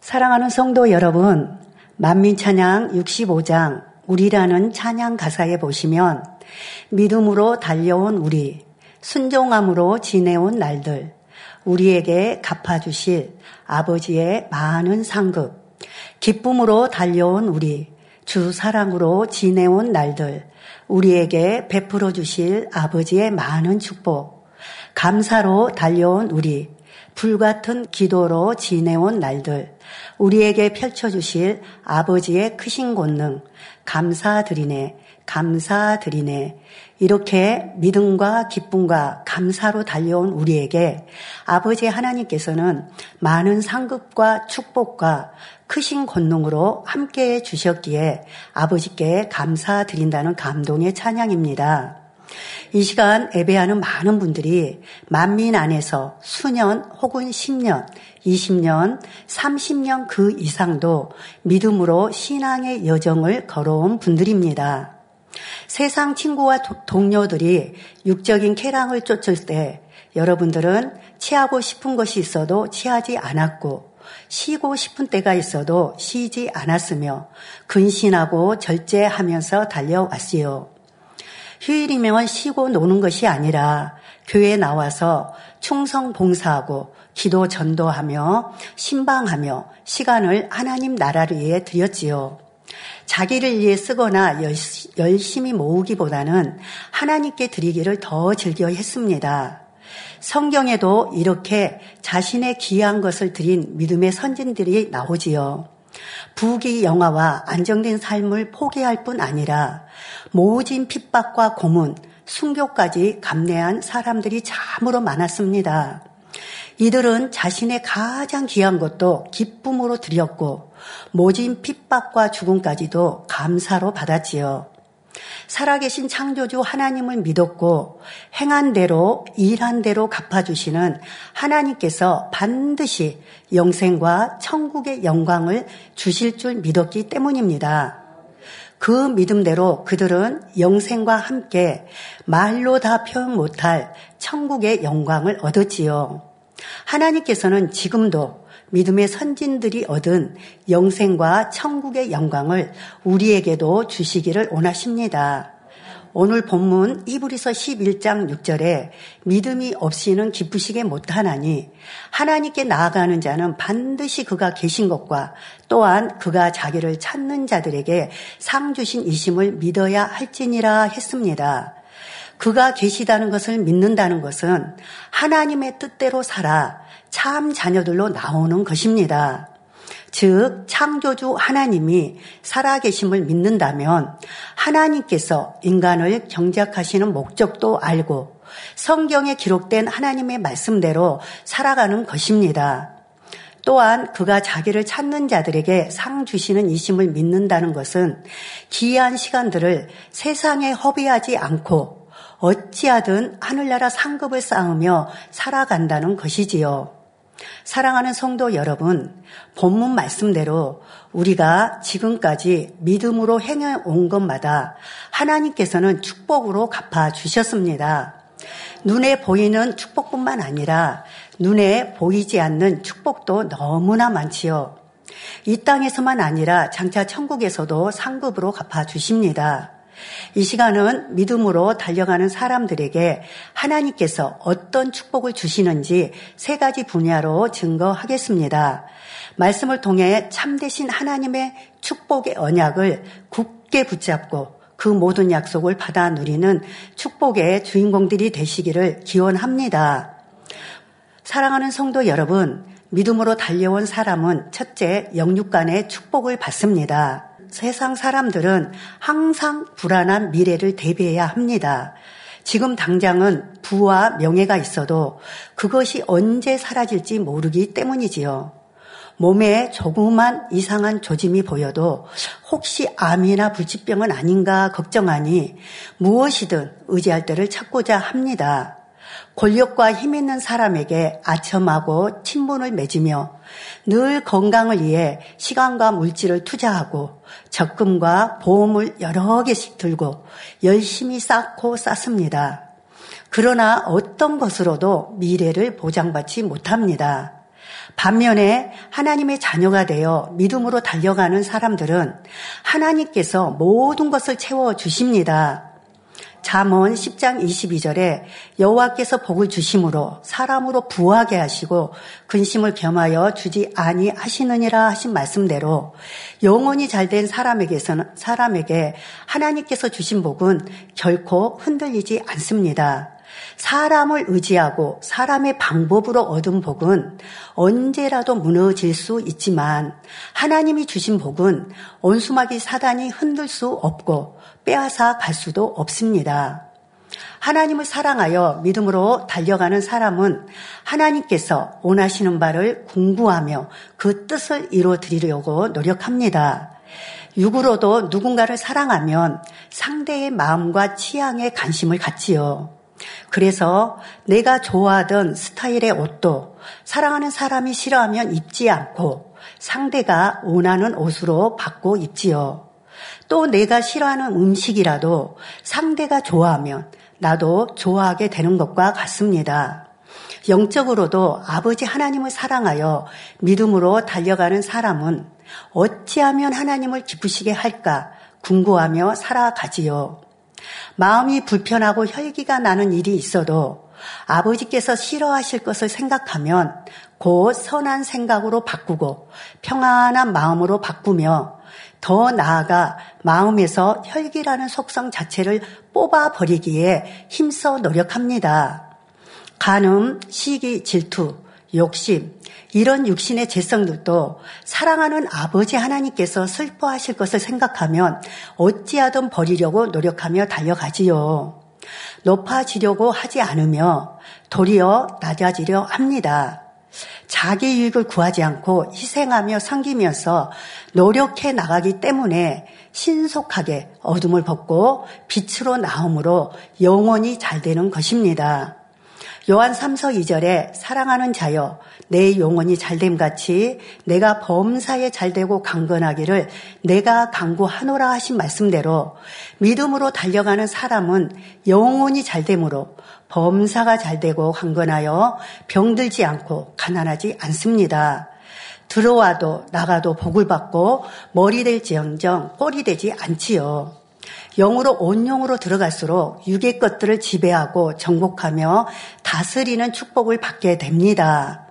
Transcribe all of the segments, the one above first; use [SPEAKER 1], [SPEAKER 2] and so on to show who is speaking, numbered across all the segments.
[SPEAKER 1] 사랑하는 성도 여러분, 만민찬양 65장 우리라는 찬양 가사에 보시면 믿음으로 달려온 우리, 순종함으로 지내온 날들, 우리에게 갚아주실 아버지의 많은 상급, 기쁨으로 달려온 우리, 주 사랑으로 지내온 날들, 우리에게 베풀어 주실 아버지의 많은 축복, 감사로 달려온 우리, 불같은 기도로 지내온 날들, 우리에게 펼쳐주실 아버지의 크신 권능, 감사드리네, 감사드리네. 이렇게 믿음과 기쁨과 감사로 달려온 우리에게 아버지 하나님께서는 많은 상급과 축복과 크신 권능으로 함께 해 주셨기에 아버지께 감사드린다는 감동의 찬양입니다. 이 시간 예배하는 많은 분들이 만민 안에서 수년 혹은 10년, 20년, 30년 그 이상도 믿음으로 신앙의 여정을 걸어온 분들입니다. 세상 친구와 동료들이 육적인 쾌락을 쫓을 때 여러분들은 취하고 싶은 것이 있어도 취하지 않았고 쉬고 싶은 때가 있어도 쉬지 않았으며 근신하고 절제하면서 달려왔지요. 휴일이면 쉬고 노는 것이 아니라 교회에 나와서 충성 봉사하고 기도 전도하며 신방하며 시간을 하나님 나라를 위해 드렸지요. 자기를 위해 쓰거나 열심히 모으기보다는 하나님께 드리기를 더 즐겨 했습니다. 성경에도 이렇게 자신의 귀한 것을 드린 믿음의 선진들이 나오지요. 부귀 영화와 안정된 삶을 포기할 뿐 아니라 모진 핍박과 고문, 순교까지 감내한 사람들이 참으로 많았습니다. 이들은 자신의 가장 귀한 것도 기쁨으로 드렸고 모진 핍박과 죽음까지도 감사로 받았지요. 살아계신 창조주 하나님을 믿었고 행한 대로 일한 대로 갚아주시는 하나님께서 반드시 영생과 천국의 영광을 주실 줄 믿었기 때문입니다. 그 믿음대로 그들은 영생과 함께 말로 다 표현 못할 천국의 영광을 얻었지요. 하나님께서는 지금도 믿음의 선진들이 얻은 영생과 천국의 영광을 우리에게도 주시기를 원하십니다. 오늘 본문 이브리서 11장 6절에 믿음이 없이는 기쁘시게 못하나니 하나님께 나아가는 자는 반드시 그가 계신 것과 또한 그가 자기를 찾는 자들에게 상 주신 이심을 믿어야 할지니라 했습니다. 그가 계시다는 것을 믿는다는 것은 하나님의 뜻대로 살아 참 자녀들로 나오는 것입니다. 즉, 창조주 하나님이 살아계심을 믿는다면 하나님께서 인간을 경작하시는 목적도 알고 성경에 기록된 하나님의 말씀대로 살아가는 것입니다. 또한 그가 자기를 찾는 자들에게 상 주시는 이심을 믿는다는 것은 기이한 시간들을 세상에 허비하지 않고 어찌하든 하늘나라 상급을 쌓으며 살아간다는 것이지요. 사랑하는 성도 여러분, 본문 말씀대로 우리가 지금까지 믿음으로 행해 온 것마다 하나님께서는 축복으로 갚아 주셨습니다. 눈에 보이는 축복뿐만 아니라 눈에 보이지 않는 축복도 너무나 많지요. 이 땅에서만 아니라 장차 천국에서도 상급으로 갚아 주십니다. 이 시간은 믿음으로 달려가는 사람들에게 하나님께서 어떤 축복을 주시는지 세 가지 분야로 증거하겠습니다. 말씀을 통해 참되신 하나님의 축복의 언약을 굳게 붙잡고 그 모든 약속을 받아 누리는 축복의 주인공들이 되시기를 기원합니다. 사랑하는 성도 여러분, 믿음으로 달려온 사람은 첫째 영육간의 축복을 받습니다. 세상 사람들은 항상 불안한 미래를 대비해야 합니다. 지금 당장은 부와 명예가 있어도 그것이 언제 사라질지 모르기 때문이지요. 몸에 조그만 이상한 조짐이 보여도 혹시 암이나 불치병은 아닌가 걱정하니 무엇이든 의지할 때를 찾고자 합니다. 권력과 힘 있는 사람에게 아첨하고 친분을 맺으며 늘 건강을 위해 시간과 물질을 투자하고 적금과 보험을 여러 개씩 들고 열심히 쌓고 쌓습니다. 그러나 어떤 것으로도 미래를 보장받지 못합니다. 반면에 하나님의 자녀가 되어 믿음으로 달려가는 사람들은 하나님께서 모든 것을 채워 주십니다. 잠언 10장 22절에 여호와께서 복을 주심으로 사람으로 부하게 하시고 근심을 겸하여 주지 아니하시느니라 하신 말씀대로 영혼이 잘된 사람에게서는 사람에게 하나님께서 주신 복은 결코 흔들리지 않습니다. 사람을 의지하고 사람의 방법으로 얻은 복은 언제라도 무너질 수 있지만 하나님이 주신 복은 온수막이 사단이 흔들 수 없고 빼앗아 갈 수도 없습니다. 하나님을 사랑하여 믿음으로 달려가는 사람은 하나님께서 원하시는 바를 공부하며 그 뜻을 이루어 드리려고 노력합니다. 육으로도 누군가를 사랑하면 상대의 마음과 취향에 관심을 갖지요. 그래서 내가 좋아하던 스타일의 옷도 사랑하는 사람이 싫어하면 입지 않고 상대가 원하는 옷으로 바꿔 입지요. 또 내가 싫어하는 음식이라도 상대가 좋아하면 나도 좋아하게 되는 것과 같습니다. 영적으로도 아버지 하나님을 사랑하여 믿음으로 달려가는 사람은 어찌하면 하나님을 기쁘시게 할까 궁구하며 살아가지요. 마음이 불편하고 혈기가 나는 일이 있어도 아버지께서 싫어하실 것을 생각하면 곧 선한 생각으로 바꾸고 평안한 마음으로 바꾸며 더 나아가 마음에서 혈기라는 속성 자체를 뽑아버리기에 힘써 노력합니다. 간음, 시기, 질투, 욕심, 이런 육신의 재성들도 사랑하는 아버지 하나님께서 슬퍼하실 것을 생각하면 어찌하든 버리려고 노력하며 달려가지요. 높아지려고 하지 않으며 도리어 낮아지려 합니다. 자기 유익을 구하지 않고 희생하며 섬기면서 노력해 나가기 때문에 신속하게 어둠을 벗고 빛으로 나옴으로 영원히 잘 되는 것입니다. 요한 3서 2절에 사랑하는 자여 내 영혼이 잘됨 같이 내가 범사에 잘되고 강건하기를 내가 강구하노라 하신 말씀대로 믿음으로 달려가는 사람은 영혼이 잘됨으로 범사가 잘되고 강건하여 병들지 않고 가난하지 않습니다. 들어와도 나가도 복을 받고 머리 될지언정 꼴이 되지 않지요. 영으로 온영으로 들어갈수록 육의 것들을 지배하고 정복하며 다스리는 축복을 받게 됩니다.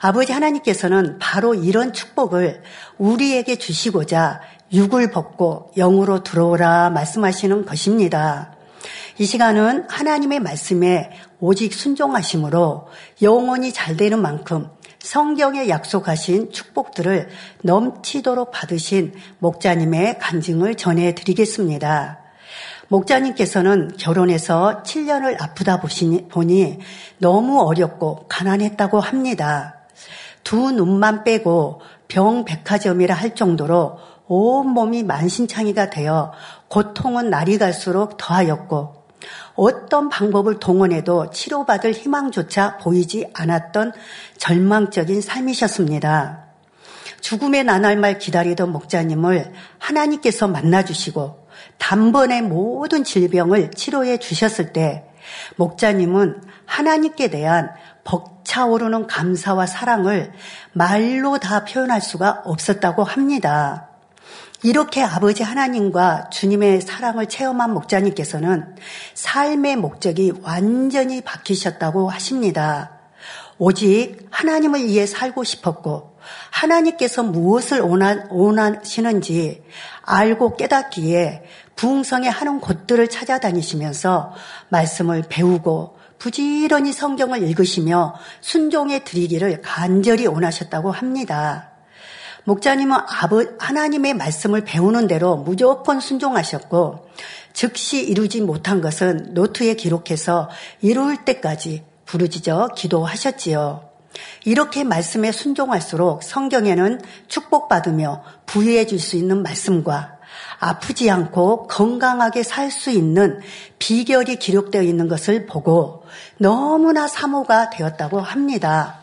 [SPEAKER 1] 아버지 하나님께서는 바로 이런 축복을 우리에게 주시고자 육을 벗고 영으로 들어오라 말씀하시는 것입니다. 이 시간은 하나님의 말씀에 오직 순종하심으로 영혼이 잘 되는 만큼 성경에 약속하신 축복들을 넘치도록 받으신 목자님의 간증을 전해 드리겠습니다. 목자님께서는 결혼해서 7년을 아프다 보니 너무 어렵고 가난했다고 합니다. 두 눈만 빼고 병 백화점이라 할 정도로 온몸이 만신창이가 되어 고통은 날이 갈수록 더하였고 어떤 방법을 동원해도 치료받을 희망조차 보이지 않았던 절망적인 삶이셨습니다. 죽음의 나날말 기다리던 목자님을 하나님께서 만나주시고 단번에 모든 질병을 치료해 주셨을 때 목자님은 하나님께 대한 벅차오르는 감사와 사랑을 말로 다 표현할 수가 없었다고 합니다. 이렇게 아버지 하나님과 주님의 사랑을 체험한 목자님께서는 삶의 목적이 완전히 바뀌셨다고 하십니다. 오직 하나님을 위해 살고 싶었고 하나님께서 무엇을 원하, 원하시는지 알고 깨닫기에 부흥성의 하는 곳들을 찾아다니시면서 말씀을 배우고 부지런히 성경을 읽으시며 순종해 드리기를 간절히 원하셨다고 합니다. 목자님은 아버, 하나님의 말씀을 배우는 대로 무조건 순종하셨고, 즉시 이루지 못한 것은 노트에 기록해서 이룰 때까지 부르짖어 기도하셨지요. 이렇게 말씀에 순종할수록 성경에는 축복받으며 부유해 줄 수 있는 말씀과 아프지 않고 건강하게 살 수 있는 비결이 기록되어 있는 것을 보고 너무나 사모가 되었다고 합니다.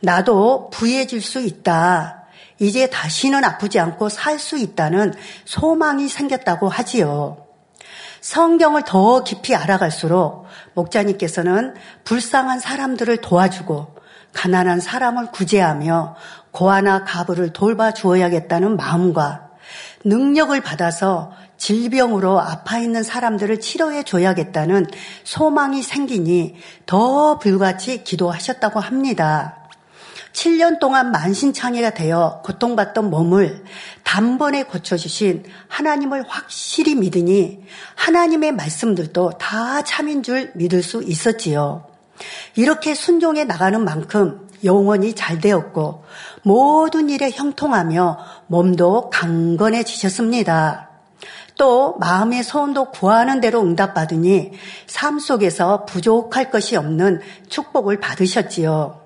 [SPEAKER 1] 나도 부유해질 수 있다. 이제 다시는 아프지 않고 살 수 있다는 소망이 생겼다고 하지요. 성경을 더 깊이 알아갈수록 목자님께서는 불쌍한 사람들을 도와주고 가난한 사람을 구제하며 고아나 가부를 돌봐 주어야겠다는 마음과 능력을 받아서 질병으로 아파 있는 사람들을 치료해 줘야겠다는 소망이 생기니 더 불같이 기도하셨다고 합니다. 7년 동안 만신창이가 되어 고통받던 몸을 단번에 고쳐주신 하나님을 확실히 믿으니 하나님의 말씀들도 다 참인 줄 믿을 수 있었지요. 이렇게 순종해 나가는 만큼 영원히 잘 되었고 모든 일에 형통하며 몸도 강건해지셨습니다. 또 마음의 소원도 구하는 대로 응답받으니 삶 속에서 부족할 것이 없는 축복을 받으셨지요.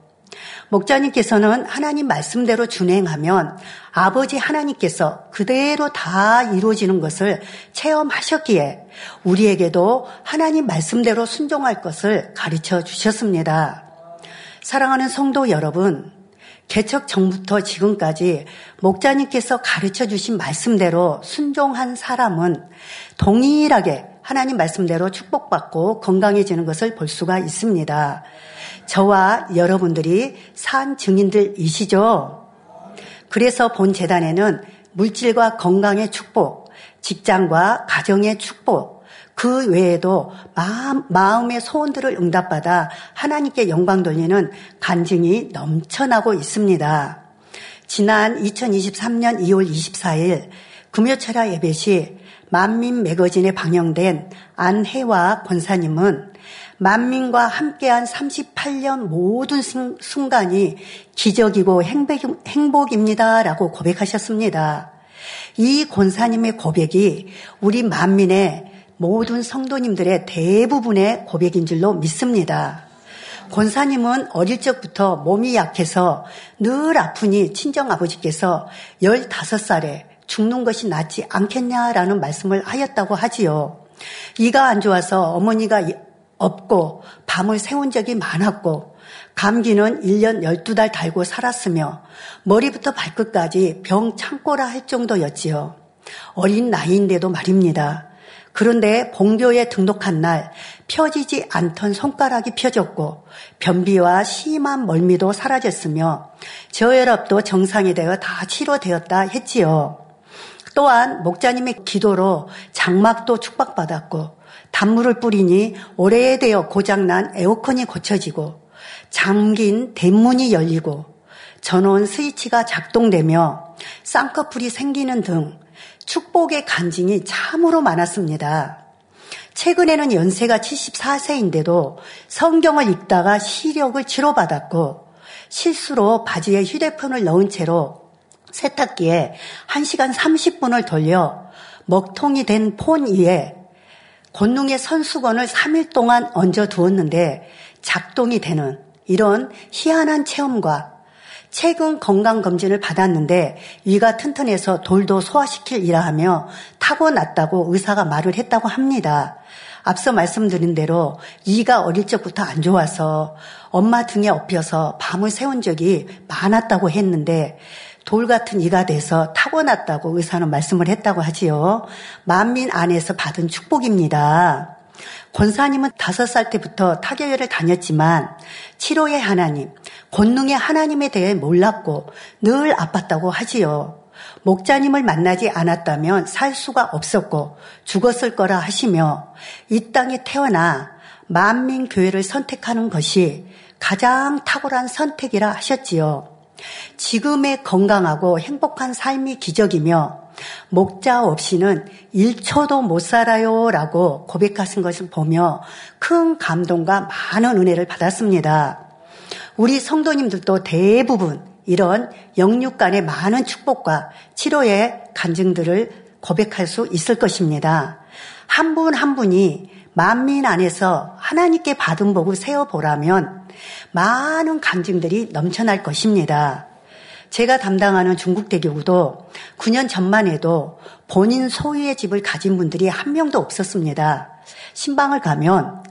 [SPEAKER 1] 목자님께서는 하나님 말씀대로 준행하면 아버지 하나님께서 그대로 다 이루어지는 것을 체험하셨기에 우리에게도 하나님 말씀대로 순종할 것을 가르쳐 주셨습니다. 사랑하는 성도 여러분, 개척 전부터 지금까지 목자님께서 가르쳐 주신 말씀대로 순종한 사람은 동일하게 하나님 말씀대로 축복받고 건강해지는 것을 볼 수가 있습니다. 저와 여러분들이 산 증인들이시죠? 그래서 본 재단에는 물질과 건강의 축복, 직장과 가정의 축복, 그 외에도 마음, 의 소원들을 응답받아 하나님께 영광 돌리는 간증이 넘쳐나고 있습니다. 지난 2023년 2월 24일 금요철야 예배 시 만민 매거진에 방영된 안혜와 권사님은 만민과 함께한 38년 모든 순간이 기적이고 행복, 입니다라고 고백하셨습니다. 이 권사님의 고백이 우리 만민의 모든 성도님들의 대부분의 고백인 줄로 믿습니다. 권사님은 어릴 적부터 몸이 약해서 늘 아프니 친정아버지께서 15살에 죽는 것이 낫지 않겠냐라는 말씀을 하였다고 하지요. 이가 안 좋아서 어머니가 없고 밤을 새운 적이 많았고 감기는 1년 12달 달고 살았으며 머리부터 발끝까지 병 창고라 할 정도였지요. 어린 나이인데도 말입니다. 그런데 본교에 등록한 날 펴지지 않던 손가락이 펴졌고 변비와 심한 멀미도 사라졌으며 저혈압도 정상이 되어 다 치료되었다 했지요. 또한 목자님의 기도로 장막도 축복받았고 단물을 뿌리니 오래되어 고장난 에어컨이 고쳐지고 잠긴 대문이 열리고 전원 스위치가 작동되며 쌍꺼풀이 생기는 등 축복의 간증이 참으로 많았습니다. 최근에는 연세가 74세인데도 성경을 읽다가 시력을 치료받았고 실수로 바지에 휴대폰을 넣은 채로 세탁기에 1시간 30분을 돌려 먹통이 된 폰 위에 권능의 선수건을 3일 동안 얹어 두었는데 작동이 되는 이런 희한한 체험과 최근 건강검진을 받았는데 위가 튼튼해서 돌도 소화시킬이라 하며 타고났다고 의사가 말을 했다고 합니다. 앞서 말씀드린 대로 이가 어릴 적부터 안 좋아서 엄마 등에 업혀서 밤을 새운 적이 많았다고 했는데 돌 같은 이가 돼서 타고났다고 의사는 말씀을 했다고 하지요. 만민 안에서 받은 축복입니다. 권사님은 다섯 살 때부터 타교회를 다녔지만 치료의 하나님, 권능의 하나님에 대해 몰랐고 늘 아팠다고 하지요. 목자님을 만나지 않았다면 살 수가 없었고 죽었을 거라 하시며 이 땅에 태어나 만민교회를 선택하는 것이 가장 탁월한 선택이라 하셨지요. 지금의 건강하고 행복한 삶이 기적이며 목자 없이는 1초도 못 살아요 라고 고백하신 것을 보며 큰 감동과 많은 은혜를 받았습니다. 우리 성도님들도 대부분 이런 영육 간의 많은 축복과 치료의 간증들을 고백할 수 있을 것입니다. 한 분한 한 분이 만민 안에서 하나님께 받은 복을 세어보라면 많은 간증들이 넘쳐날 것입니다. 제가 담당하는 중국대교구도 9년 전만 해도 본인 소유의 집을 가진 분들이 한 명도 없었습니다. 신방을 가면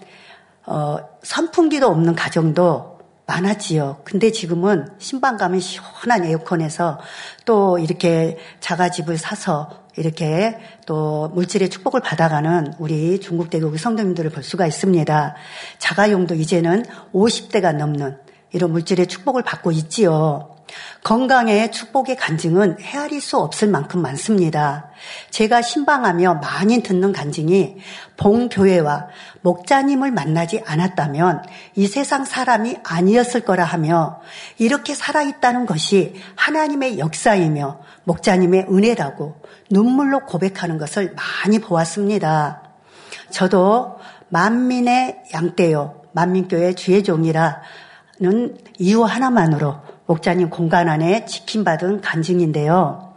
[SPEAKER 1] 어, 선풍기도 없는 가정도 많았지요. 근데 지금은 신방 가면 시원한 에어컨에서 또 이렇게 자가집을 사서 이렇게 또 물질의 축복을 받아가는 우리 중국대교구 성도님들을 볼 수가 있습니다. 자가용도 이제는 50대가 넘는 이런 물질의 축복을 받고 있지요. 건강의 축복의 간증은 헤아릴 수 없을 만큼 많습니다. 제가 신방하며 많이 듣는 간증이 봉교회와 목자님을 만나지 않았다면 이 세상 사람이 아니었을 거라 하며 이렇게 살아있다는 것이 하나님의 역사이며 목자님의 은혜라고 눈물로 고백하는 것을 많이 보았습니다. 저도 만민의 양떼요, 만민교회 주의 종이라는 이유 하나만으로 목자님 공간 안에 지킴받은 간증인데요.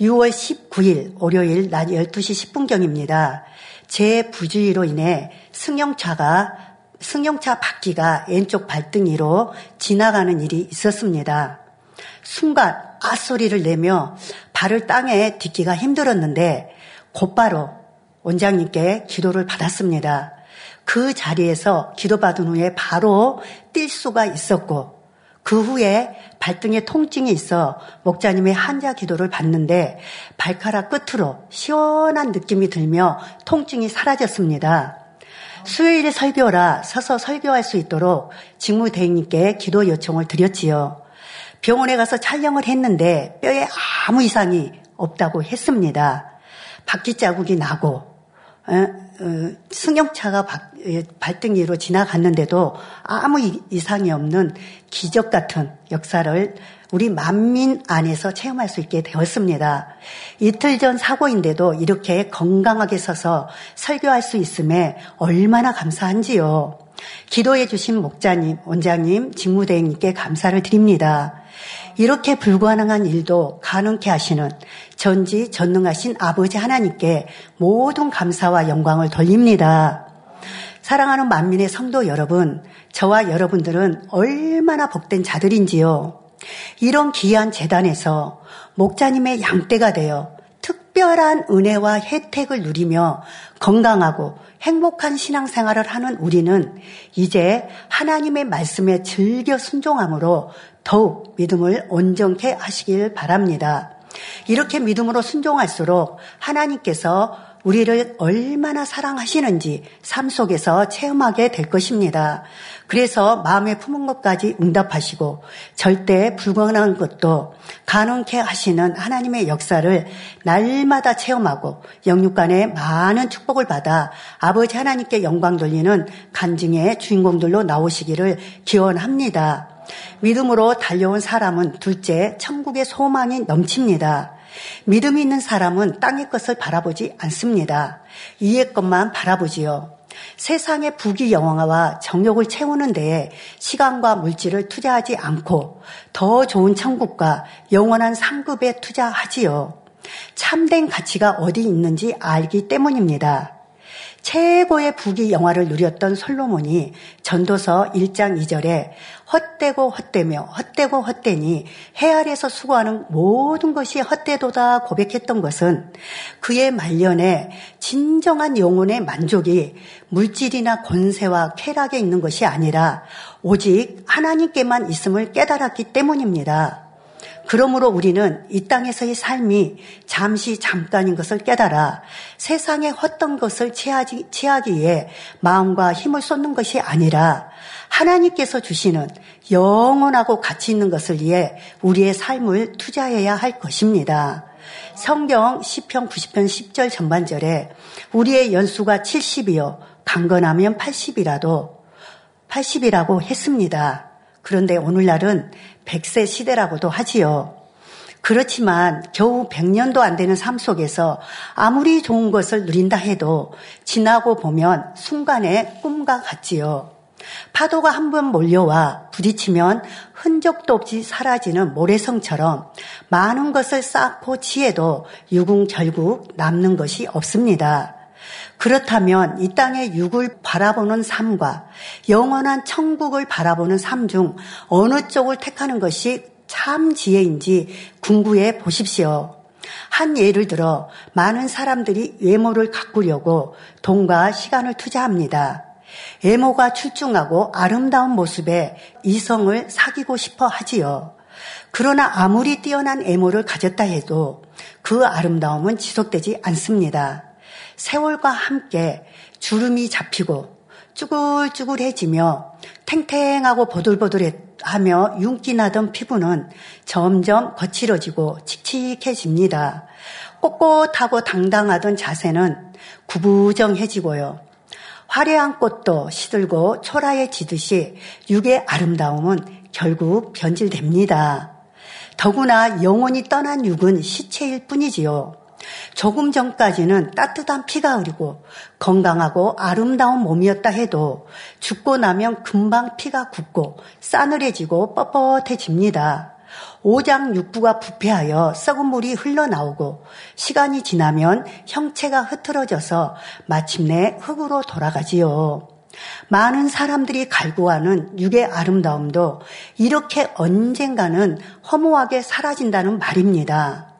[SPEAKER 1] 6월 19일 월요일 낮 12시 10분경입니다. 제 부주의로 인해 승용차가 승용차 바퀴가 왼쪽 발등 위로 지나가는 일이 있었습니다. 순간 아 소리를 내며 발을 땅에 딛기가 힘들었는데 곧바로 원장님께 기도를 받았습니다. 그 자리에서 기도받은 후에 바로 뛸 수가 있었고 그 후에 발등에 통증이 있어 목자님의 한자 기도를 받는데 발가락 끝으로 시원한 느낌이 들며 통증이 사라졌습니다. 수요일에 설교라 서서 설교할 수 있도록 직무대행님께 기도 요청을 드렸지요. 병원에 가서 촬영을 했는데 뼈에 아무 이상이 없다고 했습니다. 바퀴 자국이 나고 어, 어, 승용차가 발등 위로 지나갔는데도 아무 이상이 없는 기적 같은 역사를 우리 만민 안에서 체험할 수 있게 되었습니다. 이틀 전 사고인데도 이렇게 건강하게 서서 설교할 수 있음에 얼마나 감사한지요. 기도해 주신 목자님, 원장님, 직무대행님께 감사를 드립니다. 이렇게 불가능한 일도 가능케 하시는 전지 전능하신 아버지 하나님께 모든 감사와 영광을 돌립니다. 사랑하는 만민의 성도 여러분, 저와 여러분들은 얼마나 복된 자들인지요. 이런 귀한 재단에서 목자님의 양떼가 되어 특별한 은혜와 혜택을 누리며 건강하고 행복한 신앙생활을 하는 우리는 이제 하나님의 말씀에 즐겨 순종함으로 더욱 믿음을 온전케 하시길 바랍니다. 이렇게 믿음으로 순종할수록 하나님께서 우리를 얼마나 사랑하시는지 삶 속에서 체험하게 될 것입니다. 그래서 마음에 품은 것까지 응답하시고 절대 불가능한 것도 가능케 하시는 하나님의 역사를 날마다 체험하고 영육간에 많은 축복을 받아 아버지 하나님께 영광 돌리는 간증의 주인공들로 나오시기를 기원합니다. 믿음으로 달려온 사람은 둘째 천국의 소망이 넘칩니다. 믿음이 있는 사람은 땅의 것을 바라보지 않습니다. 이의 것만 바라보지요. 세상의 부귀영화와 정욕을 채우는 데에 시간과 물질을 투자하지 않고 더 좋은 천국과 영원한 상급에 투자하지요. 참된 가치가 어디 있는지 알기 때문입니다. 최고의 부귀 영화를 누렸던 솔로몬이 전도서 1장 2절에 헛되고 헛되며 헛되고 헛되니 해 아래서 수고하는 모든 것이 헛되도다 고백했던 것은 그의 말년에 진정한 영혼의 만족이 물질이나 권세와 쾌락에 있는 것이 아니라 오직 하나님께만 있음을 깨달았기 때문입니다. 그러므로 우리는 이 땅에서의 삶이 잠시 잠깐인 것을 깨달아 세상의 헛던 것을 취하기, 취하기 위해 마음과 힘을 쏟는 것이 아니라 하나님께서 주시는 영원하고 가치 있는 것을 위해 우리의 삶을 투자해야 할 것입니다. 성경 10편 90편 10절 전반절에 우리의 연수가 70이요 강건하면 80이라도 80이라고 했습니다. 그런데 오늘날은 100세 시대라고도 하지요. 그렇지만 겨우 100년도 안 되는 삶 속에서 아무리 좋은 것을 누린다 해도 지나고 보면 순간의 꿈과 같지요. 파도가 한 번 몰려와 부딪히면 흔적도 없이 사라지는 모래성처럼 많은 것을 쌓고 치해도 유궁 결국 남는 것이 없습니다. 그렇다면 이 땅의 육을 바라보는 삶과 영원한 천국을 바라보는 삶 중 어느 쪽을 택하는 것이 참 지혜인지 궁구해 보십시오. 한 예를 들어 많은 사람들이 외모를 가꾸려고 돈과 시간을 투자합니다. 외모가 출중하고 아름다운 모습에 이성을 사귀고 싶어 하지요. 그러나 아무리 뛰어난 외모를 가졌다 해도 그 아름다움은 지속되지 않습니다. 세월과 함께 주름이 잡히고 쭈글쭈글해지며 탱탱하고 보들보들하며 윤기 나던 피부는 점점 거칠어지고 칙칙해집니다. 꼿꼿하고 당당하던 자세는 구부정해지고요. 화려한 꽃도 시들고 초라해지듯이 육의 아름다움은 결국 변질됩니다. 더구나 영원히 떠난 육은 시체일 뿐이지요. 조금 전까지는 따뜻한 피가 흐르고 건강하고 아름다운 몸이었다 해도 죽고 나면 금방 피가 굳고 싸늘해지고 뻣뻣해집니다. 오장 육부가 부패하여 썩은 물이 흘러나오고 시간이 지나면 형체가 흐트러져서 마침내 흙으로 돌아가지요. 많은 사람들이 갈구하는 육의 아름다움도 이렇게 언젠가는 허무하게 사라진다는 말입니다.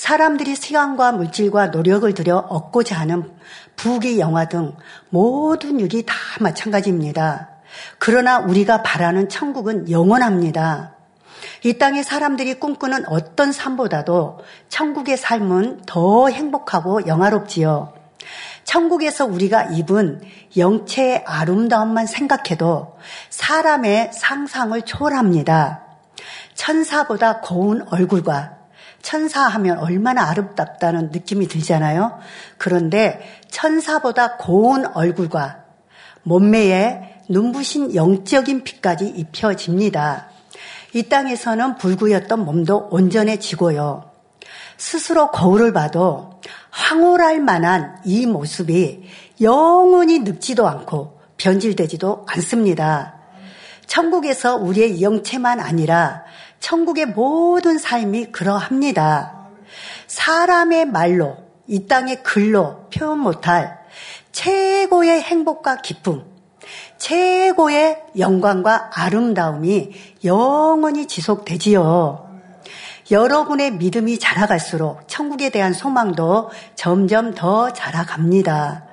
[SPEAKER 1] 사람들이 시간과 물질과 노력을 들여 얻고자 하는 부귀 영화 등 모든 육이 다 마찬가지입니다. 그러나 우리가 바라는 천국은 영원합니다. 이 땅의 사람들이 꿈꾸는 어떤 삶보다도 천국의 삶은 더 행복하고 영화롭지요. 천국에서 우리가 입은 영체의 아름다움만 생각해도 사람의 상상을 초월합니다. 천사보다 고운 얼굴과 천사 하면 얼마나 아름답다는 느낌이 들잖아요. 그런데 천사보다 고운 얼굴과 몸매에 눈부신 영적인 빛까지 입혀집니다. 이 땅에서는 불구였던 몸도 온전해지고요. 스스로 거울을 봐도 황홀할 만한 이 모습이 영원히 늙지도 않고 변질되지도 않습니다. 천국에서 우리의 영체만 아니라 천국의 모든 삶이 그러합니다. 사람의 말로 이 땅의 글로 표현 못할 최고의 행복과 기쁨, 최고의 영광과 아름다움이 영원히 지속되지요. 여러분의 믿음이 자라갈수록 천국에 대한 소망도 점점 더 자라갑니다.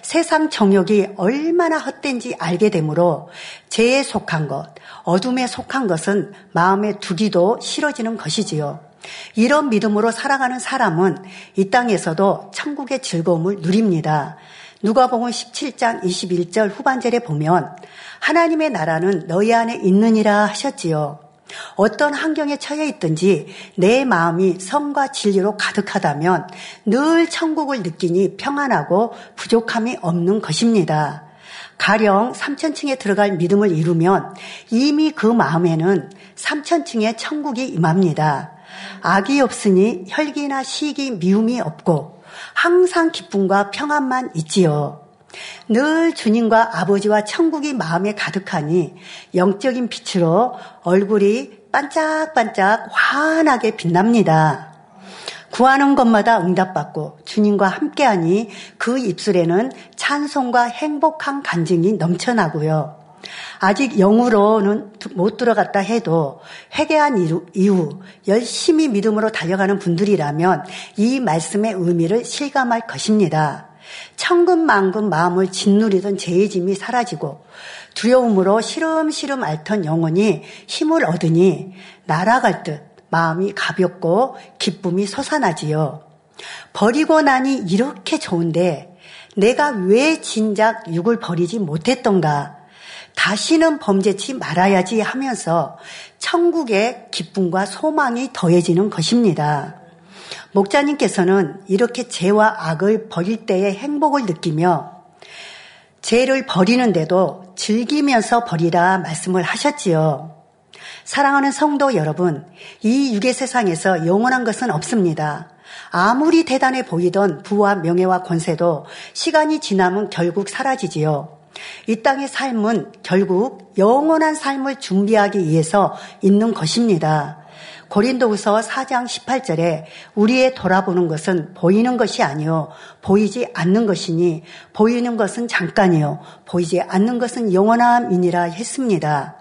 [SPEAKER 1] 세상 정욕이 얼마나 헛된지 알게 되므로 죄에 속한 것, 어둠에 속한 것은 마음에 두기도 싫어지는 것이지요. 이런 믿음으로 살아가는 사람은 이 땅에서도 천국의 즐거움을 누립니다. 누가복음 17장 21절 후반절에 보면 하나님의 나라는 너희 안에 있느니라 하셨지요. 어떤 환경에 처해 있든지 내 마음이 성과 진리로 가득하다면 늘 천국을 느끼니 평안하고 부족함이 없는 것입니다. 가령 3천층에 들어갈 믿음을 이루면 이미 그 마음에는 3천층의 천국이 임합니다. 악이 없으니 혈기나 시기, 미움이 없고 항상 기쁨과 평안만 있지요. 늘 주님과 아버지와 천국이 마음에 가득하니 영적인 빛으로 얼굴이 반짝반짝 환하게 빛납니다. 구하는 것마다 응답받고 주님과 함께하니 그 입술에는 찬송과 행복한 간증이 넘쳐나고요. 아직 영으로는 못 들어갔다 해도 회개한 이후 열심히 믿음으로 달려가는 분들이라면 이 말씀의 의미를 실감할 것입니다. 천근만근 마음을 짓누리던 죄의 짐이 사라지고 두려움으로 시름시름 앓던 영혼이 힘을 얻으니 날아갈 듯 마음이 가볍고 기쁨이 솟아나지요. 버리고 나니 이렇게 좋은데 내가 왜 진작 육을 버리지 못했던가? 다시는 범죄치 말아야지 하면서 천국의 기쁨과 소망이 더해지는 것입니다. 목자님께서는 이렇게 죄와 악을 버릴 때의 행복을 느끼며 죄를 버리는데도 즐기면서 버리라 말씀을 하셨지요. 사랑하는 성도 여러분, 이 육의 세상에서 영원한 것은 없습니다. 아무리 대단해 보이던 부와 명예와 권세도 시간이 지나면 결국 사라지지요. 이 땅의 삶은 결국 영원한 삶을 준비하기 위해서 있는 것입니다. 고린도후서 4장 18절에 우리의 돌아보는 것은 보이는 것이 아니요 보이지 않는 것이니 보이는 것은 잠깐이요 보이지 않는 것은 영원함이니라 했습니다.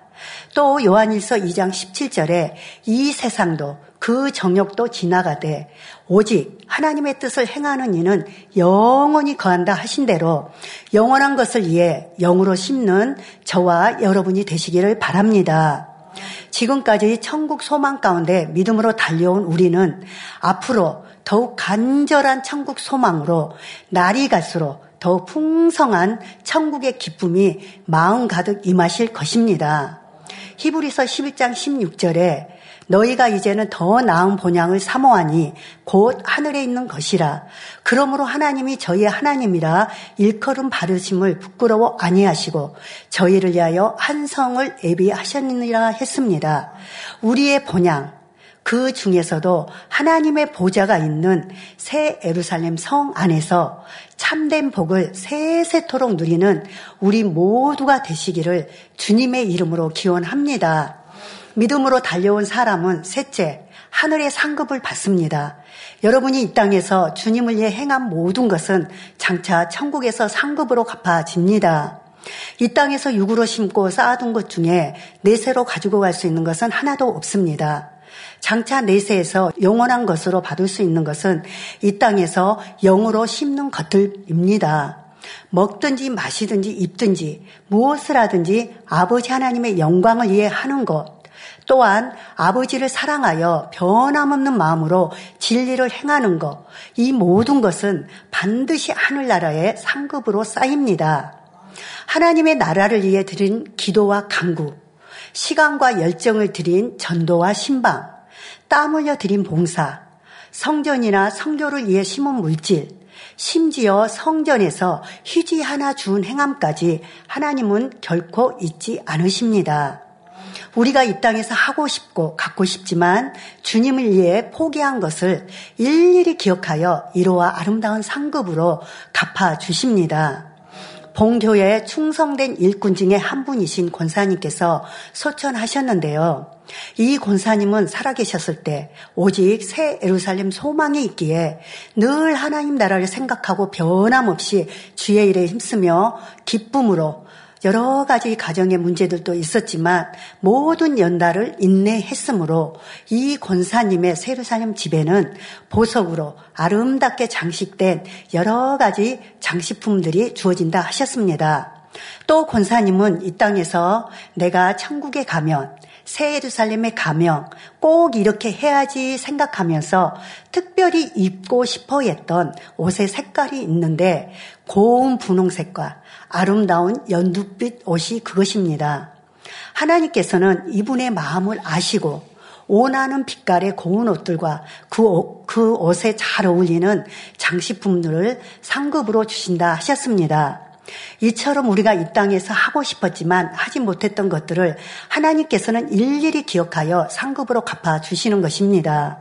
[SPEAKER 1] 또 요한일서 2장 17절에 이 세상도 그 정욕도 지나가되 오직 하나님의 뜻을 행하는 이는 영원히 거한다 하신 대로 영원한 것을 위해 영으로 심는 저와 여러분이 되시기를 바랍니다. 지금까지 천국 소망 가운데 믿음으로 달려온 우리는 앞으로 더욱 간절한 천국 소망으로 날이 갈수록 더욱 풍성한 천국의 기쁨이 마음 가득 임하실 것입니다. 히브리서 11장 16절에 너희가 이제는 더 나은 본향을 사모하니 곧 하늘에 있는 것이라. 그러므로 하나님이 저희의 하나님이라 일컬음 바르심을 부끄러워 아니하시고 저희를 위하여 한 성을 예비하셨느니라 했습니다. 우리의 본향, 그 중에서도 하나님의 보좌가 있는 새 에루살렘 성 안에서 참된 복을 세세토록 누리는 우리 모두가 되시기를 주님의 이름으로 기원합니다. 믿음으로 달려온 사람은 셋째, 하늘의 상급을 받습니다. 여러분이 이 땅에서 주님을 위해 행한 모든 것은 장차 천국에서 상급으로 갚아집니다. 이 땅에서 육으로 심고 쌓아둔 것 중에 내세로 가지고 갈 수 있는 것은 하나도 없습니다. 장차 내세에서 영원한 것으로 받을 수 있는 것은 이 땅에서 영으로 심는 것들입니다. 먹든지 마시든지 입든지 무엇을 하든지 아버지 하나님의 영광을 위해 하는 것. 또한 아버지를 사랑하여 변함없는 마음으로 진리를 행하는 것. 이 모든 것은 반드시 하늘나라의 상급으로 쌓입니다. 하나님의 나라를 위해 드린 기도와 강구, 시간과 열정을 드린 전도와 신방, 땀 흘려 드린 봉사, 성전이나 성교를 위해 심은 물질, 심지어 성전에서 휴지 하나 준 행함까지 하나님은 결코 잊지 않으십니다. 우리가 이 땅에서 하고 싶고 갖고 싶지만 주님을 위해 포기한 것을 일일이 기억하여 이로와 아름다운 상급으로 갚아 주십니다. 봉교에 충성된 일꾼 중에 한 분이신 권사님께서 소천하셨는데요. 이 권사님은 살아계셨을 때 오직 새 에루살렘 소망이 있기에 늘 하나님 나라를 생각하고 변함없이 주의 일에 힘쓰며 기쁨으로 여러 가지 가정의 문제들도 있었지만 모든 연달을 인내했으므로 이 권사님의 세르살렘 집에는 보석으로 아름답게 장식된 여러 가지 장식품들이 주어진다 하셨습니다. 또 권사님은 이 땅에서 내가 천국에 가면 새 예루살렘에 가면 꼭 이렇게 해야지 생각하면서 특별히 입고 싶어 했던 옷의 색깔이 있는데 고운 분홍색과 아름다운 연두빛 옷이 그것입니다. 하나님께서는 이분의 마음을 아시고 원하는 빛깔의 고운 옷들과 그, 옷, 그 옷에 잘 어울리는 장식품들을 상급으로 주신다 하셨습니다. 이처럼 우리가 이 땅에서 하고 싶었지만 하지 못했던 것들을 하나님께서는 일일이 기억하여 상급으로 갚아 주시는 것입니다.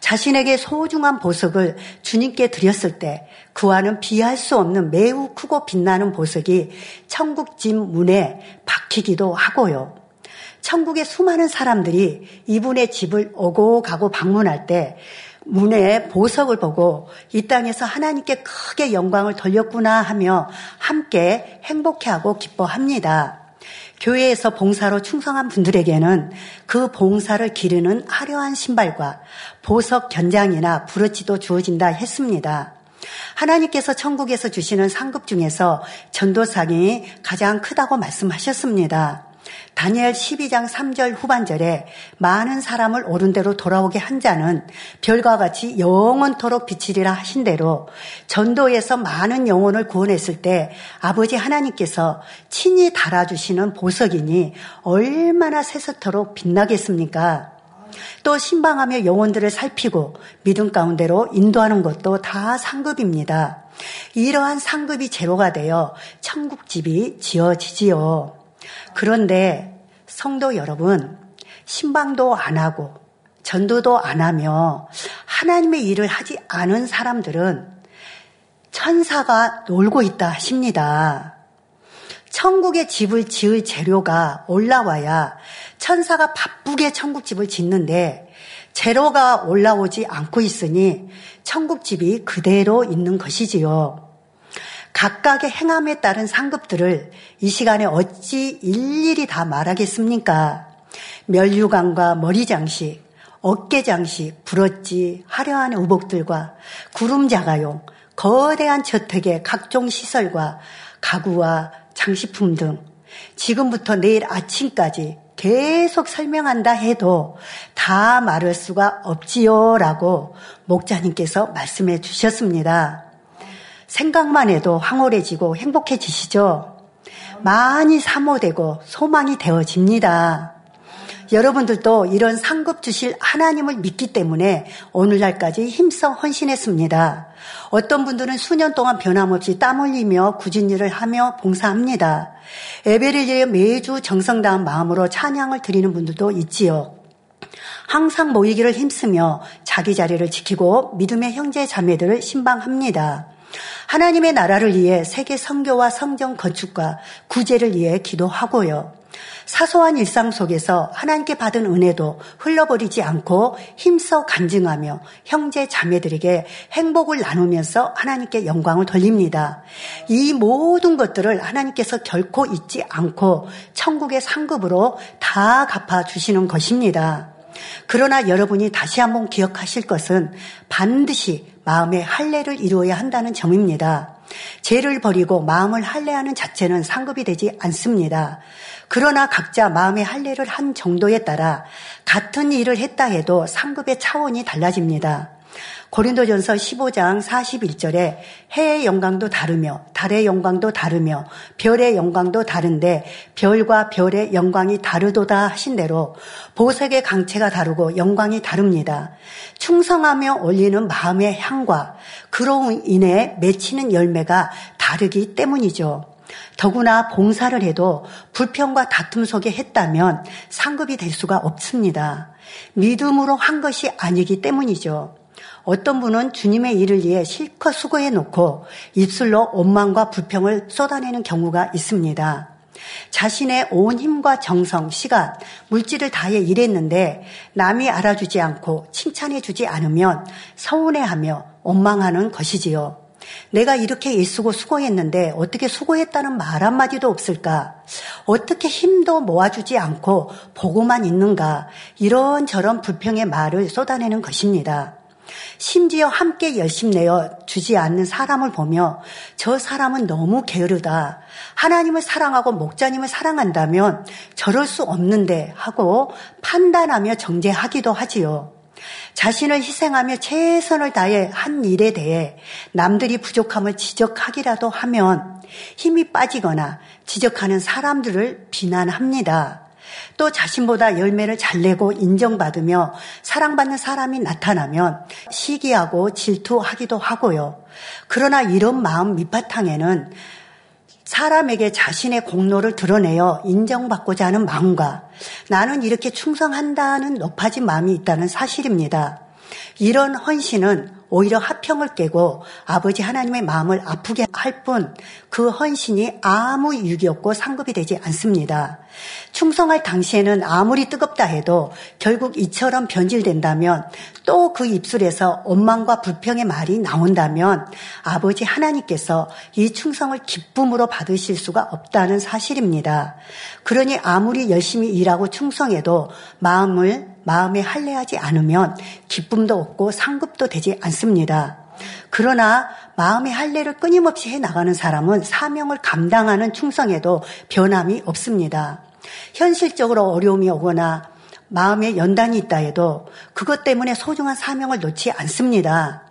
[SPEAKER 1] 자신에게 소중한 보석을 주님께 드렸을 때 그와는 비할 수 없는 매우 크고 빛나는 보석이 천국 집 문에 박히기도 하고요. 천국의 수많은 사람들이 이분의 집을 오고 가고 방문할 때 문에 보석을 보고 이 땅에서 하나님께 크게 영광을 돌렸구나 하며 함께 행복해하고 기뻐합니다. 교회에서 봉사로 충성한 분들에게는 그 봉사를 기르는 화려한 신발과 보석 견장이나 부러치도 주어진다 했습니다. 하나님께서 천국에서 주시는 상급 중에서 전도상이 가장 크다고 말씀하셨습니다. 다니엘 12장 3절 후반절에 많은 사람을 옳은 대로 돌아오게 한 자는 별과 같이 영원토록 비치리라 하신 대로 전도에서 많은 영혼을 구원했을 때 아버지 하나님께서 친히 달아주시는 보석이니 얼마나 새서토록 빛나겠습니까? 또 신방하며 영혼들을 살피고 믿음 가운데로 인도하는 것도 다 상급입니다. 이러한 상급이 제로가 되어 천국집이 지어지지요. 그런데 성도 여러분, 신방도 안 하고 전도도 안 하며 하나님의 일을 하지 않은 사람들은 천사가 놀고 있다 하십니다. 천국의 집을 지을 재료가 올라와야 천사가 바쁘게 천국집을 짓는데 재료가 올라오지 않고 있으니 천국집이 그대로 있는 것이지요. 각각의 행함에 따른 상급들을 이 시간에 어찌 일일이 다 말하겠습니까? 멸류관과 머리장식, 어깨장식, 부러지, 화려한 의복들과 구름자가용, 거대한 저택의 각종 시설과 가구와 장식품 등 지금부터 내일 아침까지 계속 설명한다 해도 다 말할 수가 없지요 라고 목자님께서 말씀해 주셨습니다. 생각만 해도 황홀해지고 행복해지시죠? 많이 사모되고 소망이 되어집니다. 여러분들도 이런 상급 주실 하나님을 믿기 때문에 오늘날까지 힘써 헌신했습니다. 어떤 분들은 수년 동안 변함없이 땀 흘리며 굳은 일을 하며 봉사합니다. 위해 매주 정성 다한 마음으로 찬양을 드리는 분들도 있지요. 항상 모이기를 힘쓰며 자기 자리를 지키고 믿음의 형제 자매들을 신방합니다. 하나님의 나라를 위해 세계 성교와 성경 건축과 구제를 위해 기도하고요. 사소한 일상 속에서 하나님께 받은 은혜도 흘러버리지 않고 힘써 간증하며 형제 자매들에게 행복을 나누면서 하나님께 영광을 돌립니다. 이 모든 것들을 하나님께서 결코 잊지 않고 천국의 상급으로 다 갚아주시는 것입니다. 그러나 여러분이 다시 한번 기억하실 것은 반드시 마음의 할례를 이루어야 한다는 점입니다. 죄를 버리고 마음을 할례하는 자체는 상급이 되지 않습니다. 그러나 각자 마음의 할례를 한 정도에 따라 같은 일을 했다 해도 상급의 차원이 달라집니다. 고린도전서 15장 41절에 해의 영광도 다르며 달의 영광도 다르며 별의 영광도 다른데 별과 별의 영광이 다르도다 하신 대로 보색의 강체가 다르고 영광이 다릅니다. 충성하며 올리는 마음의 향과 그로 인해 맺히는 열매가 다르기 때문이죠. 더구나 봉사를 해도 불평과 다툼 속에 했다면 상급이 될 수가 없습니다. 믿음으로 한 것이 아니기 때문이죠. 어떤 분은 주님의 일을 위해 실컷 수고해 놓고 입술로 원망과 불평을 쏟아내는 경우가 있습니다. 자신의 온 힘과 정성, 시간, 물질을 다해 일했는데 남이 알아주지 않고 칭찬해 주지 않으면 서운해하며 원망하는 것이지요. 내가 이렇게 일쓰고 수고했는데 어떻게 수고했다는 말 한마디도 없을까? 어떻게 힘도 모아주지 않고 보고만 있는가? 이런저런 불평의 말을 쏟아내는 것입니다. 심지어 함께 열심 내어 주지 않는 사람을 보며 저 사람은 너무 게으르다. 하나님을 사랑하고 목자님을 사랑한다면 저럴 수 없는데 하고 판단하며 정죄하기도 하지요. 자신을 희생하며 최선을 다해 한 일에 대해 남들이 부족함을 지적하기라도 하면 힘이 빠지거나 지적하는 사람들을 비난합니다. 또 자신보다 열매를 잘 내고 인정받으며 사랑받는 사람이 나타나면 시기하고 질투하기도 하고요. 그러나 이런 마음 밑바탕에는 사람에게 자신의 공로를 드러내어 인정받고자 하는 마음과 나는 이렇게 충성한다는 높아진 마음이 있다는 사실입니다. 이런 헌신은 오히려 하평을 깨고 아버지 하나님의 마음을 아프게 할 뿐 그 헌신이 아무 유익이 없고 상급이 되지 않습니다. 충성할 당시에는 아무리 뜨겁다 해도 결국 이처럼 변질된다면 또 그 입술에서 원망과 불평의 말이 나온다면 아버지 하나님께서 이 충성을 기쁨으로 받으실 수가 없다는 사실입니다. 그러니 아무리 열심히 일하고 충성해도 마음을 마음에 할례하지 않으면 기쁨도 없고 상급도 되지 않습니다. 그러나 마음의 할례를 끊임없이 해 나가는 사람은 사명을 감당하는 충성에도 변함이 없습니다. 현실적으로 어려움이 오거나 마음에 연단이 있다 해도 그것 때문에 소중한 사명을 놓지 않습니다.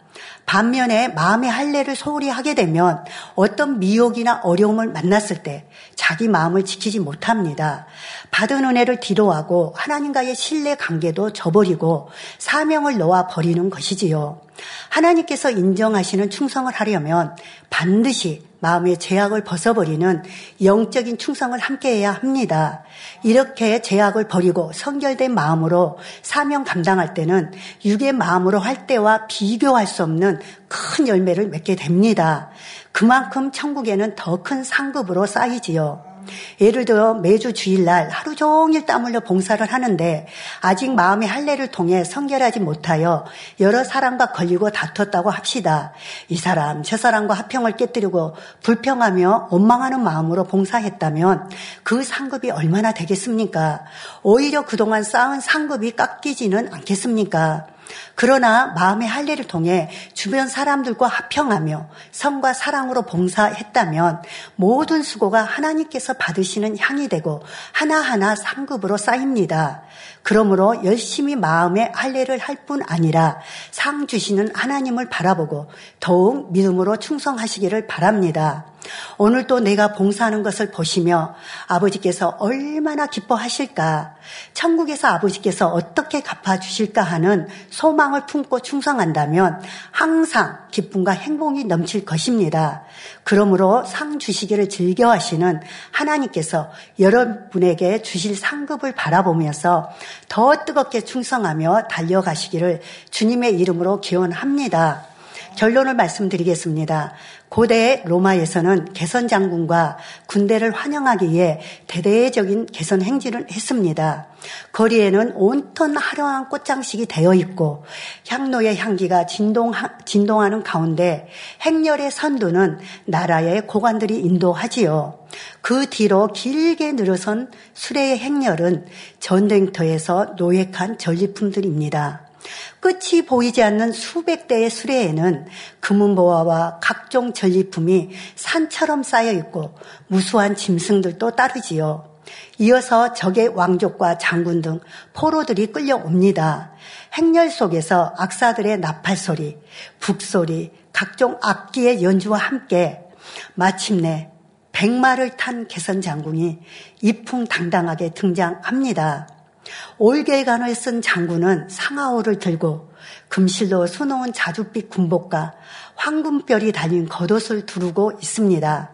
[SPEAKER 1] 반면에 마음의 할례를 소홀히 하게 되면 어떤 미혹이나 어려움을 만났을 때 자기 마음을 지키지 못합니다. 받은 은혜를 뒤로하고 하나님과의 신뢰 관계도 저버리고 사명을 놓아 버리는 것이지요. 하나님께서 인정하시는 충성을 하려면 반드시 마음의 제약을 벗어버리는 영적인 충성을 함께해야 합니다. 이렇게 제약을 버리고 성결된 마음으로 사명 감당할 때는 육의 마음으로 할 때와 비교할 수 없는 큰 열매를 맺게 됩니다. 그만큼 천국에는 더 큰 상급으로 쌓이지요. 예를 들어 매주 주일날 하루 종일 땀 흘려 봉사를 하는데 아직 마음의 할례를 통해 성결하지 못하여 여러 사람과 걸리고 다퉜다고 합시다. 이 사람 저 사람과 합평을 깨뜨리고 불평하며 원망하는 마음으로 봉사했다면 그 상급이 얼마나 되겠습니까? 오히려 그동안 쌓은 상급이 깎이지는 않겠습니까? 그러나 마음의 할례를 통해 주변 사람들과 합평하며 성과 사랑으로 봉사했다면 모든 수고가 하나님께서 받으시는 향이 되고 하나하나 상급으로 쌓입니다. 그러므로 열심히 마음의 할례를 할 뿐 아니라 상 주시는 하나님을 바라보고 더욱 믿음으로 충성하시기를 바랍니다. 오늘도 내가 봉사하는 것을 보시며 아버지께서 얼마나 기뻐하실까, 천국에서 아버지께서 어떻게 갚아주실까 하는 소망을 품고 충성한다면 항상 기쁨과 행복이 넘칠 것입니다. 그러므로 상 주시기를 즐겨하시는 하나님께서 여러분에게 주실 상급을 바라보면서 더 뜨겁게 충성하며 달려가시기를 주님의 이름으로 기원합니다. 결론을 말씀드리겠습니다. 고대 로마에서는 개선 장군과 군대를 환영하기 위해 대대적인 개선 행진을 했습니다. 거리에는 온통 화려한 꽃장식이 되어 있고 향로의 향기가 진동, 진동하는 가운데 행렬의 선두는 나라의 고관들이 인도하지요. 그 뒤로 길게 늘어선 수레의 행렬은 전쟁터에서 노획한 전리품들입니다. 끝이 보이지 않는 수백 대의 수레에는 금은보화와 각종 전리품이 산처럼 쌓여 있고 무수한 짐승들도 따르지요. 이어서 적의 왕족과 장군 등 포로들이 끌려옵니다. 행렬 속에서 악사들의 나팔 소리, 북소리, 각종 악기의 연주와 함께 마침내 백마를 탄 개선 장군이 이풍당당하게 등장합니다. 올개간을 쓴 장군은 상하오를 들고 금실로 수놓은 자줏빛 군복과 황금별이 달린 겉옷을 두르고 있습니다.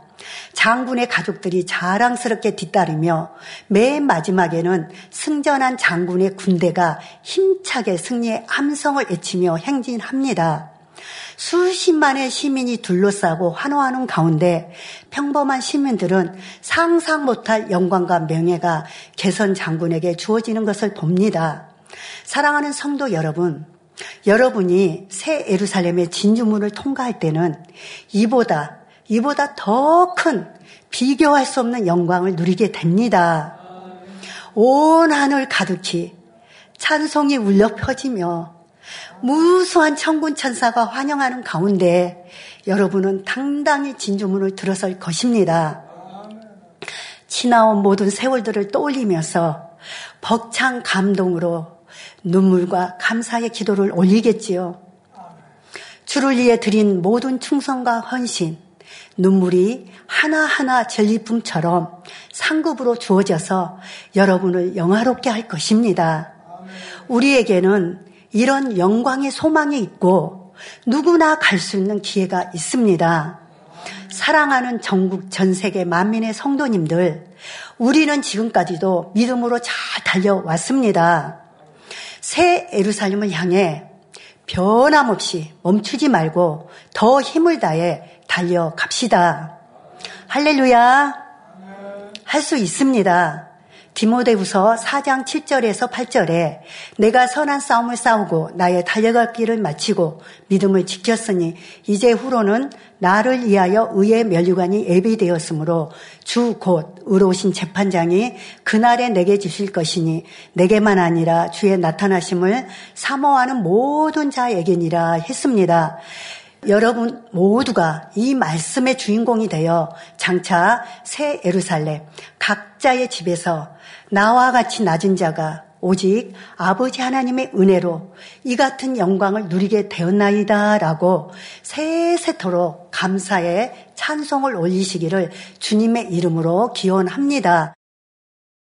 [SPEAKER 1] 장군의 가족들이 자랑스럽게 뒤따르며 맨 마지막에는 승전한 장군의 군대가 힘차게 승리의 함성을 외치며 행진합니다. 수십만의 시민이 둘러싸고 환호하는 가운데 평범한 시민들은 상상 못할 영광과 명예가 개선 장군에게 주어지는 것을 봅니다. 사랑하는 성도 여러분, 여러분이 새 에루살렘의 진주문을 통과할 때는 이보다, 이보다 더 큰 비교할 수 없는 영광을 누리게 됩니다. 온 하늘 가득히 찬송이 울려 퍼지며 무수한 천군 천사가 환영하는 가운데 여러분은 당당히 진주문을 들어설 것입니다. 지나온 모든 세월들을 떠올리면서 벅찬 감동으로 눈물과 감사의 기도를 올리겠지요. 주를 위해 드린 모든 충성과 헌신, 눈물이 하나하나 전리품처럼 상급으로 주어져서 여러분을 영화롭게 할 것입니다. 우리에게는 이런 영광의 소망이 있고 누구나 갈 수 있는 기회가 있습니다. 사랑하는 전국 전 세계 만민의 성도님들, 우리는 지금까지도 믿음으로 잘 달려왔습니다. 새 에루살렘을 향해 변함없이 멈추지 말고 더 힘을 다해 달려갑시다. 할렐루야. 할 수 있습니다. 디모데후서 4장 7절에서 8절에 내가 선한 싸움을 싸우고 나의 달려갈 길을 마치고 믿음을 지켰으니 이제 후로는 나를 위하여 의의 면류관이 예비되었으므로 주 곧 의로우신 재판장이 그날에 내게 주실 것이니 내게만 아니라 주의 나타나심을 사모하는 모든 자에게니라 했습니다. 여러분 모두가 이 말씀의 주인공이 되어 장차 새 에루살렘 각자의 집에서 나와 같이 낮은 자가 오직 아버지 하나님의 은혜로 이 같은 영광을 누리게 되었나이다 라고 세세토록 감사의 찬송을 올리시기를 주님의 이름으로 기원합니다.